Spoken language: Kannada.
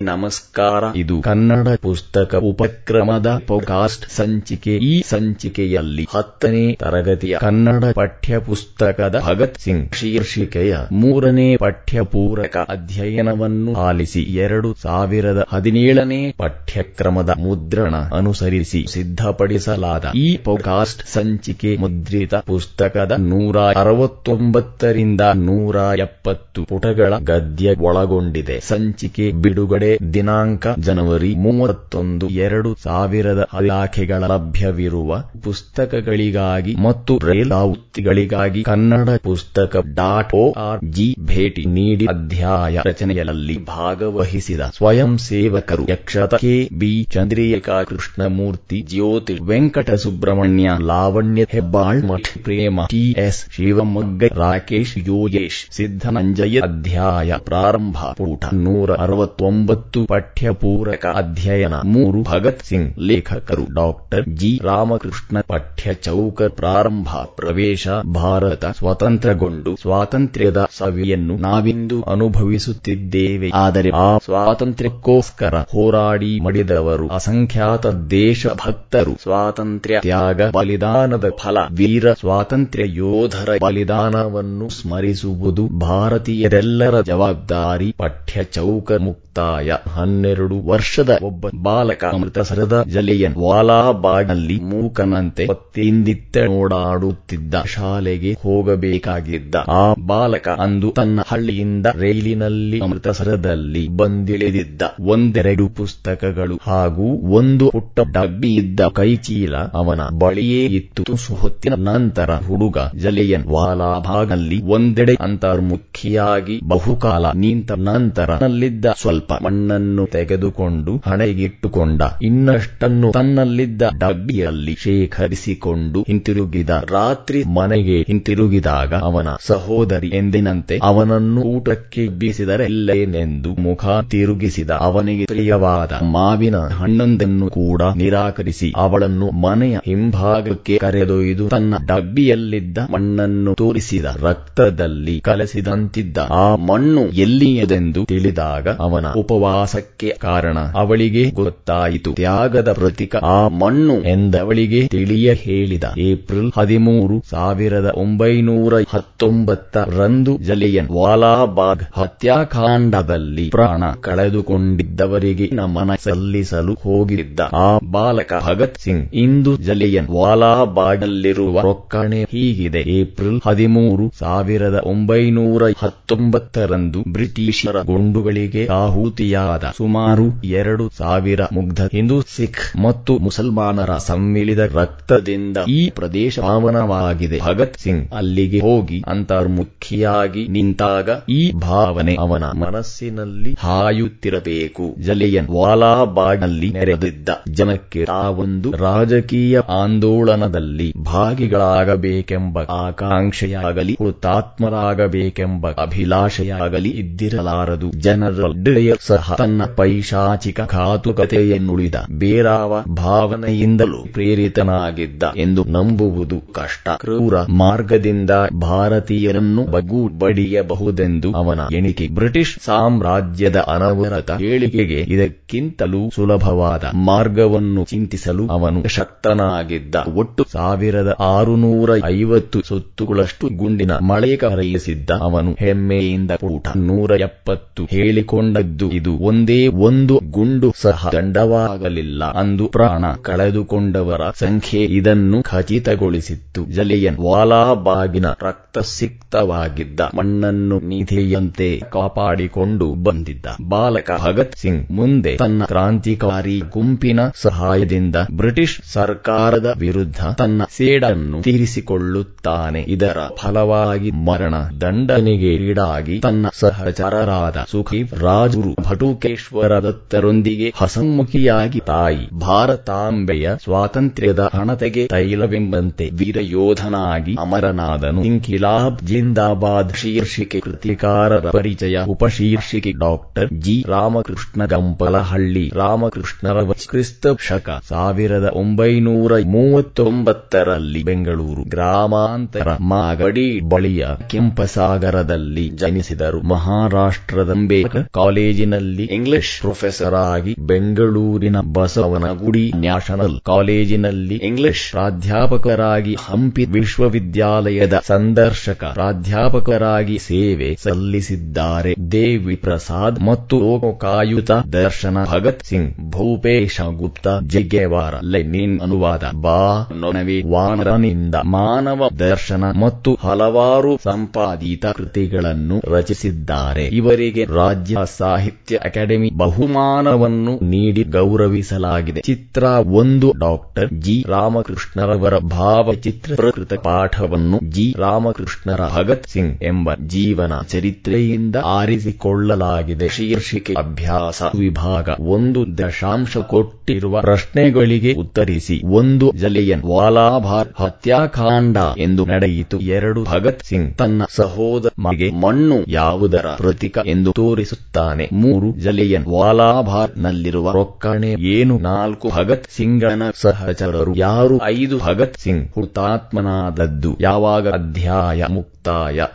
ನಮಸ್ಕಾರ. ಇದು ಕನ್ನಡ ಪುಸ್ತಕ ಉಪಕ್ರಮದ ಪೋಕಾಸ್ಟ್ ಸಂಚಿಕೆ. ಈ ಸಂಚಿಕೆಯಲ್ಲಿ ಹತ್ತನೇ ತರಗತಿಯ ಕನ್ನಡ ಪಠ್ಯಪುಸ್ತಕದ ಭಗತ್ ಸಿಂಗ್ ಶೀರ್ಷಿಕೆಯ ಮೂರನೇ ಪಠ್ಯಪೂರಕ ಅಧ್ಯಯನವನ್ನು ಆಲಿಸಿ ಎರಡು ಸಾವಿರದ ಹದಿನೇಳನೇ ಪಠ್ಯಕ್ರಮದ ಮುದ್ರಣ ಅನುಸರಿಸಿ ಸಿದ್ಧಪಡಿಸಲಾದ ಈ ಪೋಕಾಸ್ಟ್ ಸಂಚಿಕೆ ಮುದ್ರಿತ ಪುಸ್ತಕದ ನೂರ ಅರವತ್ತೊಂಬತ್ತರಿಂದ ನೂರ ಎಪ್ಪತ್ತು ಪುಟಗಳ ಗದ್ಯ ಒಳಗೊಂಡಿದೆ ಸಂಚಿಕೆ ಬಿಡುಗಡೆ ದಿನಾಂಕ ಜನವರಿ ಮೂವತ್ತೊಂದು ಎರಡು ಸಾವಿರದ ಇಲಾಖೆಗಳ ಲಭ್ಯವಿರುವ ಪುಸ್ತಕಗಳಿಗಾಗಿ ಮತ್ತು ರೇಲಾವೃತ್ತಿಗಳಿಗಾಗಿ ಕನ್ನಡ ಪುಸ್ತಕ ಡಾಟ್ ಆರ್ ಜಿ ಭೇಟಿ ನೀಡಿ ಅಧ್ಯಾಯ ರಚನೆಯಲ್ಲಿ ಭಾಗವಹಿಸಿದ ಸ್ವಯಂ ಸೇವಕರು ಯಕ್ಷತ ಕೆ ಬಿ ಚಂದ್ರಿಕಾ ಕೃಷ್ಣಮೂರ್ತಿ ಜ್ಯೋತಿ ವೆಂಕಟ ಸುಬ್ರಹ್ಮಣ್ಯ ಲಾವಣ್ಯ ಹೆಬ್ಬಾಳ್, ಮಠ ಪ್ರೇಮ ಟಿ ಎಸ್ ಶಿವಮೊಗ್ಗ, ರಾಕೇಶ್ ಯೋಗೇಶ್ ಸಿದ್ದನಂಜಯ ಅಧ್ಯಾಯ ಪ್ರಾರಂಭ ಪೂಟ ನೂರ ಅರವತ್ತೊಂಬತ್ತು ಪಠ್ಯಪೂರಕ ಅಧ್ಯಯನ ಮೂರು ಭಗತ್ ಸಿಂಗ್, ಲೇಖಕರು ಡಾಕ್ಟರ್ ಜಿ. ರಾಮಕೃಷ್ಣ ಪಠ್ಯ ಚೌಕ ಪ್ರಾರಂಭ, ಪ್ರವೇಶ, ಭಾರತ ಸ್ವತಂತ್ರಗೊಂಡು ಸ್ವಾತಂತ್ರ್ಯದ ಸವಿಯನ್ನು ನಾವಿಂದು ಅನುಭವಿಸುತ್ತಿದ್ದೇವೆ. ಆದರೆ ಆ ಸ್ವಾತಂತ್ರ್ಯಕ್ಕೋಸ್ಕರ ಹೋರಾಡಿ ಮಡಿದವರು ಅಸಂಖ್ಯಾತ ದೇಶಭಕ್ತರು. ಸ್ವಾತಂತ್ರ್ಯ ತ್ಯಾಗ ಬಲಿದಾನದ ಫಲ, ವೀರ ಸ್ವಾತಂತ್ರ್ಯ ಯೋಧರ ಬಲಿದಾನವನ್ನು ಸ್ಮರಿಸುವುದು ಭಾರತೀಯರೆಲ್ಲರ ಜವಾಬ್ದಾರಿ. ಪಠ್ಯ ಚೌಕ ಮುಕ್ತಾಯ ಹನ್ನೆರಡು ವರ್ಷದ ಒಬ್ಬ ಬಾಲಕ ಅಮೃತಸರದ ಜಲೆಯನ್ ವಾಲಾಬಾಗ್ನಲ್ಲಿ ಮೂಕನಂತೆ ಹಿಂದಿತ್ತ ಓಡಾಡುತ್ತಿದ್ದ ಶಾಲೆಗೆ ಹೋಗಬೇಕಾಗಿದ್ದ ಆ ಬಾಲಕ ಅಂದು ತನ್ನ ಹಳ್ಳಿಯಿಂದ ರೈಲಿನಲ್ಲಿ ಅಮೃತಸರದಲ್ಲಿ ಬಂದಿಳಿದಿದ್ದ ಒಂದೆರಡು ಪುಸ್ತಕಗಳು ಹಾಗೂ ಒಂದು ಪುಟ್ಟ ಡಬ್ಬಿ ಇದ್ದ ಕೈಚೀಲ ಅವನ ಬಳಿಯೇ ಇತ್ತು. ಹೊತ್ತಿನ ನಂತರ ಹುಡುಗ ಜಲೆಯನ್ ವಾಲಾಭಾಗ್ನಲ್ಲಿ ಒಂದೆಡೆ ಅಂತರ್ಮುಖಿಯಾಗಿ ಬಹುಕಾಲ ನಿಂತ ನಂತರ ನಲ್ಲಿದ್ದ ಸ್ವಲ್ಪ ಮಣ್ಣನ್ನು ತೆಗೆದುಕೊಂಡು ಹಣೆಗಿಟ್ಟುಕೊಂಡ. ಇನ್ನಷ್ಟನ್ನು ತನ್ನಲ್ಲಿದ್ದ ಡಬ್ಬಿಯಲ್ಲಿ ಶೇಖರಿಸಿಕೊಂಡು ಹಿಂತಿರುಗಿದ. ರಾತ್ರಿ ಮನೆಗೆ ಹಿಂತಿರುಗಿದಾಗ ಅವನ ಸಹೋದರಿ ಎಂದಿನಂತೆ ಅವನನ್ನು ಊಟಕ್ಕೆ ಬೀಸಿದರೆ ಇಲ್ಲೇನೆಂದು ಮುಖ ತಿರುಗಿಸಿದ. ಅವನಿಗೆ ಪ್ರಿಯವಾದ ಮಾವಿನ ಹಣ್ಣೊಂದನ್ನು ಕೂಡ ನಿರಾಕರಿಸಿ ಅವಳನ್ನು ಮನೆಯ ಹಿಂಭಾಗಕ್ಕೆ ಕರೆದೊಯ್ದು ತನ್ನ ಡಬ್ಬಿಯಲ್ಲಿದ್ದ ಮಣ್ಣನ್ನು ತೋರಿಸಿದ. ರಕ್ತದಲ್ಲಿ ಕಲಸಿದಂತಿದ್ದ. ಆ ಮಣ್ಣು ಎಲ್ಲಿಯದೆಂದು ತಿಳಿದಾಗ ಅವನ ಉಪವಾಸಕ್ಕೆ ಕಾರಣ. ಅವಳಿಗೆ ಗೊತ್ತಾಯಿತು. ತ್ಯಾಗದ ಪ್ರತೀಕ ಆ ಮಣ್ಣು ಎಂದವಳಿಗೆ ತಿಳಿಯ ಹೇಳಿದ. ಏಪ್ರಿಲ್ ಹದಿಮೂರು ಸಾವಿರದ ಒಂಬೈನೂರ ಹತ್ತೊಂಬತ್ತರಂದು ಜಲಿಯನ್ ವಾಲಾಬಾಗ್ ಹತ್ಯಾಕಾಂಡದಲ್ಲಿ ಪ್ರಾಣ ಕಳೆದುಕೊಂಡಿದ್ದವರಿಗೆ ನಮನ ಸಲ್ಲಿಸಲು ಹೋಗಿದ್ದ ಆ ಬಾಲಕ ಭಗತ್ ಸಿಂಗ್ ಇಂದು ಜಲಿಯನ್ ವಾಲಾಬಾಗ್ನಲ್ಲಿರುವ ರೊಕ್ಕಣೆ ಹೀಗಿದೆ. ಏಪ್ರಿಲ್ ಹದಿಮೂರು ಸಾವಿರದ ಒಂಬೈನೂರ ಹತ್ತೊಂಬತ್ತರಂದು ಬ್ರಿಟಿಷರ ಗುಂಡುಗಳಿಗೆ ಆಹುತಿಯಾದ ಸುಮಾರು ಎರಡು ಸಾವಿರ ಮುಗ್ಧ ಹಿಂದೂ, ಸಿಖ್ ಮತ್ತು ಮುಸಲ್ಮಾನರ ಸಮ್ಮಿಳಿದ ರಕ್ತದಿಂದ ಈ ಪ್ರದೇಶ ಪಾವನವಾಗಿದೆ ಭಗತ್ ಸಿಂಗ್ ಅಲ್ಲಿಗೆ ಹೋಗಿ ಅಂತರ್ಮುಖಿಯಾಗಿ ನಿಂತಾಗ ಈ ಭಾವನೆ ಅವನ ಮನಸ್ಸಿನಲ್ಲಿ ಹಾಯುತ್ತಿರಬೇಕು. ಜಲಿಯನ್ ವಾಲಾಬಾಗ್ನಲ್ಲಿ ನೆರೆದಿದ್ದ ಜನಕ್ಕೆ ಒಂದು ರಾಜಕೀಯ ಆಂದೋಲನದಲ್ಲಿ ಭಾಗಿಗಳಾಗಬೇಕೆಂಬ ಆಕಾಂಕ್ಷೆಯಾಗಲಿ, ಹುತಾತ್ಮರಾಗಬೇಕೆಂಬ ಅಭಿಲಾಷೆಯಾಗಲಿ ಇದ್ದಿರಲಾರದು. ಜನರಲ್ ಸಹ ತನ್ನ ಪೈಶಾಚಿಕ ಖಾತುಕತೆಯನ್ನುಳಿದ ಬೇರಾವ ಭಾವನೆಯಿಂದಲೂ ಪ್ರೇರಿತನಾಗಿದ್ದ ಎಂದು ನಂಬುವುದು ಕಷ್ಟ. ಕ್ರೂರ ಮಾರ್ಗದಿಂದ ಭಾರತೀಯರನ್ನು ಬಗೂ ಬಡಿಯಬಹುದೆಂದು ಅವನ ಎಣಿಕೆ. ಬ್ರಿಟಿಷ್ ಸಾಮ್ರಾಜ್ಯದ ಅನವರತ ಹೇಳಿಕೆಗೆ ಇದಕ್ಕಿಂತಲೂ ಸುಲಭವಾದ ಮಾರ್ಗವನ್ನು ಚಿಂತಿಸಲು ಅವನು ಶಕ್ತನಾಗಿದ್ದ. ಒಟ್ಟು ಸಾವಿರದ ಆರುನೂರ ಐವತ್ತು ಸುತ್ತುಗಳಷ್ಟು ಗುಂಡಿನ ಮಳೆ ಕರೆಯಿಸಿದ್ದ ಅವನು ಹೆಮ್ಮೆಯಿಂದ ಕೂಟ. ನೂರ ಎಪ್ಪತ್ತು ಹೇಳಿಕೊಂಡದ್ದು ಇದು ಒಂದೇ ಒಂದು ಗುಂಡು ಸಹ ದಂಡವಾಗಲಿಲ್ಲ. ಅಂದು ಪ್ರಾಣ ಕಳೆದುಕೊಂಡವರ ಸಂಖ್ಯೆ ಇದನ್ನು ಖಚಿತಗೊಳಿಸಿತ್ತು. ಜಲಿಯನ್ ವಾಲಾಬಾಗಿನ ರಕ್ತಸಿಕ್ತವಾಗಿದ್ದ ಮಣ್ಣನ್ನು ನಿಧಿಯಂತೆ ಕಾಪಾಡಿಕೊಂಡು ಬಂದಿದ್ದ. ಬಾಲಕ ಭಗತ್ ಸಿಂಗ್ ಮುಂದೆ ತನ್ನ ಕ್ರಾಂತಿಕಾರಿ ಗುಂಪಿನ ಸಹಾಯದಿಂದ ಬ್ರಿಟಿಷ್ ಸರ್ಕಾರದ ವಿರುದ್ಧ ತನ್ನ ಸೇಡನ್ನು ತೀರಿಸಿಕೊಳ್ಳುತ್ತಾನೆ. ಇದರ ಫಲವಾಗಿ ಮರಣ ದಂಡನೆಗೆ ಈಡಾಗಿ ತನ್ನ ಸಹಚರರಾದ ಸುಖೀಪ್ ರಾಜುರು ಭಟುಕೇಶ್ವರ ದತ್ತರೊಂದಿಗೆ ಹಸನ್ಮುಖಿಯಾಗಿ ತಾಯಿ ಭಾರತಾಂಬೆಯ ಸ್ವಾತಂತ್ರ್ಯದ ಹಣತೆಗೆ ತೈಲವೆಂಬಂತೆ ವೀರಯೋಧನಾಗಿ ಅಮರನಾದನು. ಇಂಕಿಲಾಬ್ ಜಿಂದಾಬಾದ್, ಶೀರ್ಷಿಕೆ ಕೃತಿಕಾರರ ಪರಿಚಯ ಉಪಶೀರ್ಷಿಕೆ ಡಾಕ್ಟರ್ ಜಿ. ರಾಮಕೃಷ್ಣ ಗಂಪಲಹಳ್ಳಿ ರಾಮಕೃಷ್ಣರವ ಕ್ರಿಸ್ತ ಶಕ ಸಾವಿರದ ಒಂಬೈನೂರ ಮೂವತ್ತೊಂಬತ್ತರಲ್ಲಿ ಬೆಂಗಳೂರು ಗ್ರಾಮಾಂತರ ಮಾಗಡಿ ಬಳಿಯ ಕೆಂಪಸಾಗರದಲ್ಲಿ ಜನಿಸಿದರು. ಮಹಾರಾಷ್ಟ್ರದಂಬೇಕ ಕಾಲೇಜ್ ಕಾಲೇಜಿನಲ್ಲಿ ಇಂಗ್ಲಿಷ್ ಪ್ರೊಫೆಸರ್ ಆಗಿ ಬೆಂಗಳೂರಿನ ಬಸವನಗುಡಿ ನ್ಯಾಷನಲ್ ಕಾಲೇಜಿನಲ್ಲಿ ಇಂಗ್ಲಿಷ್ ಪ್ರಾಧ್ಯಾಪಕರಾಗಿ ಹಂಪಿ ವಿಶ್ವವಿದ್ಯಾಲಯದ ಸಂದರ್ಶಕ ಪ್ರಾಧ್ಯಾಪಕರಾಗಿ ಸೇವೆ ಸಲ್ಲಿಸಿದ್ದಾರೆ. ದೇವಿ ಪ್ರಸಾದ್ ಮತ್ತು ಲೋಕಾಯುತ ದರ್ಶನ ಭಗತ್ ಸಿಂಗ್ ಭೂಪೇಶ ಗುಪ್ತಾ ಜಗ್ಗೇವಾರ ಲೆನಿನ್ ಅನುವಾದ ಬಾ ನೊನವಿ ವಾನರನಿಂದ ಮಾನವ ದರ್ಶನ ಮತ್ತು ಹಲವಾರು ಸಂಪಾದಿತ ಕೃತಿಗಳನ್ನು ರಚಿಸಿದ್ದಾರೆ. ಇವರಿಗೆ ರಾಜ್ಯ ಸಾಹಿತ್ಯ ಅಕಾಡೆಮಿ ಬಹುಮಾನವನ್ನು ನೀಡಿ ಗೌರವಿಸಲಾಗಿದೆ. ಚಿತ್ರ ಒಂದು ಡಾಕ್ಟರ್ ಜಿ. ರಾಮಕೃಷ್ಣರವರ ಭಾವಚಿತ್ರ ಪ್ರಕೃತ ಪಾಠವನ್ನು ಜಿ. ರಾಮಕೃಷ್ಣರ ಭಗತ್ ಸಿಂಗ್ ಎಂಬ ಜೀವನ ಚರಿತ್ರೆಯಿಂದ ಆರಿಸಿಕೊಳ್ಳಲಾಗಿದೆ. ಶೀರ್ಷಿಕೆ ಅಭ್ಯಾಸ ವಿಭಾಗ ಒಂದು ದಶಾಂಶ ಕೊಟ್ಟಿರುವ ಪ್ರಶ್ನೆಗಳಿಗೆ ಉತ್ತರಿಸಿ. ಒಂದು ಜಲಿಯನ್ ವಾಲಾಭಾರ್ ಹತ್ಯಾಕಾಂಡ ಎಂದು ನಡೆಯಿತು. ಎರಡು ಭಗತ್ ಸಿಂಗ್ ತನ್ನ ಸಹೋದರಿಗೆ ಮಣ್ಣು ಯಾವುದರ ಪ್ರತೀಕ ಎಂದು ತೋರಿಸುತ್ತಾನೆ. ಮೂರು ಜಲಿಯನ್ ವಾಲಾಬಾಗ್ ನಲ್ಲಿರುವ ರೊಕ್ಕಣೆ ಏನು? ನಾಲ್ಕು ಭಗತ್ ಸಿಂಗನ ಸಹಚರರು ಯಾರು? ಐದು ಭಗತ್ ಸಿಂಗ್ ಹುತಾತ್ಮನಾದದ್ದು ಯಾವಾಗ ಅಧ್ಯಾಯ ಮುಕ್ತಾಯ?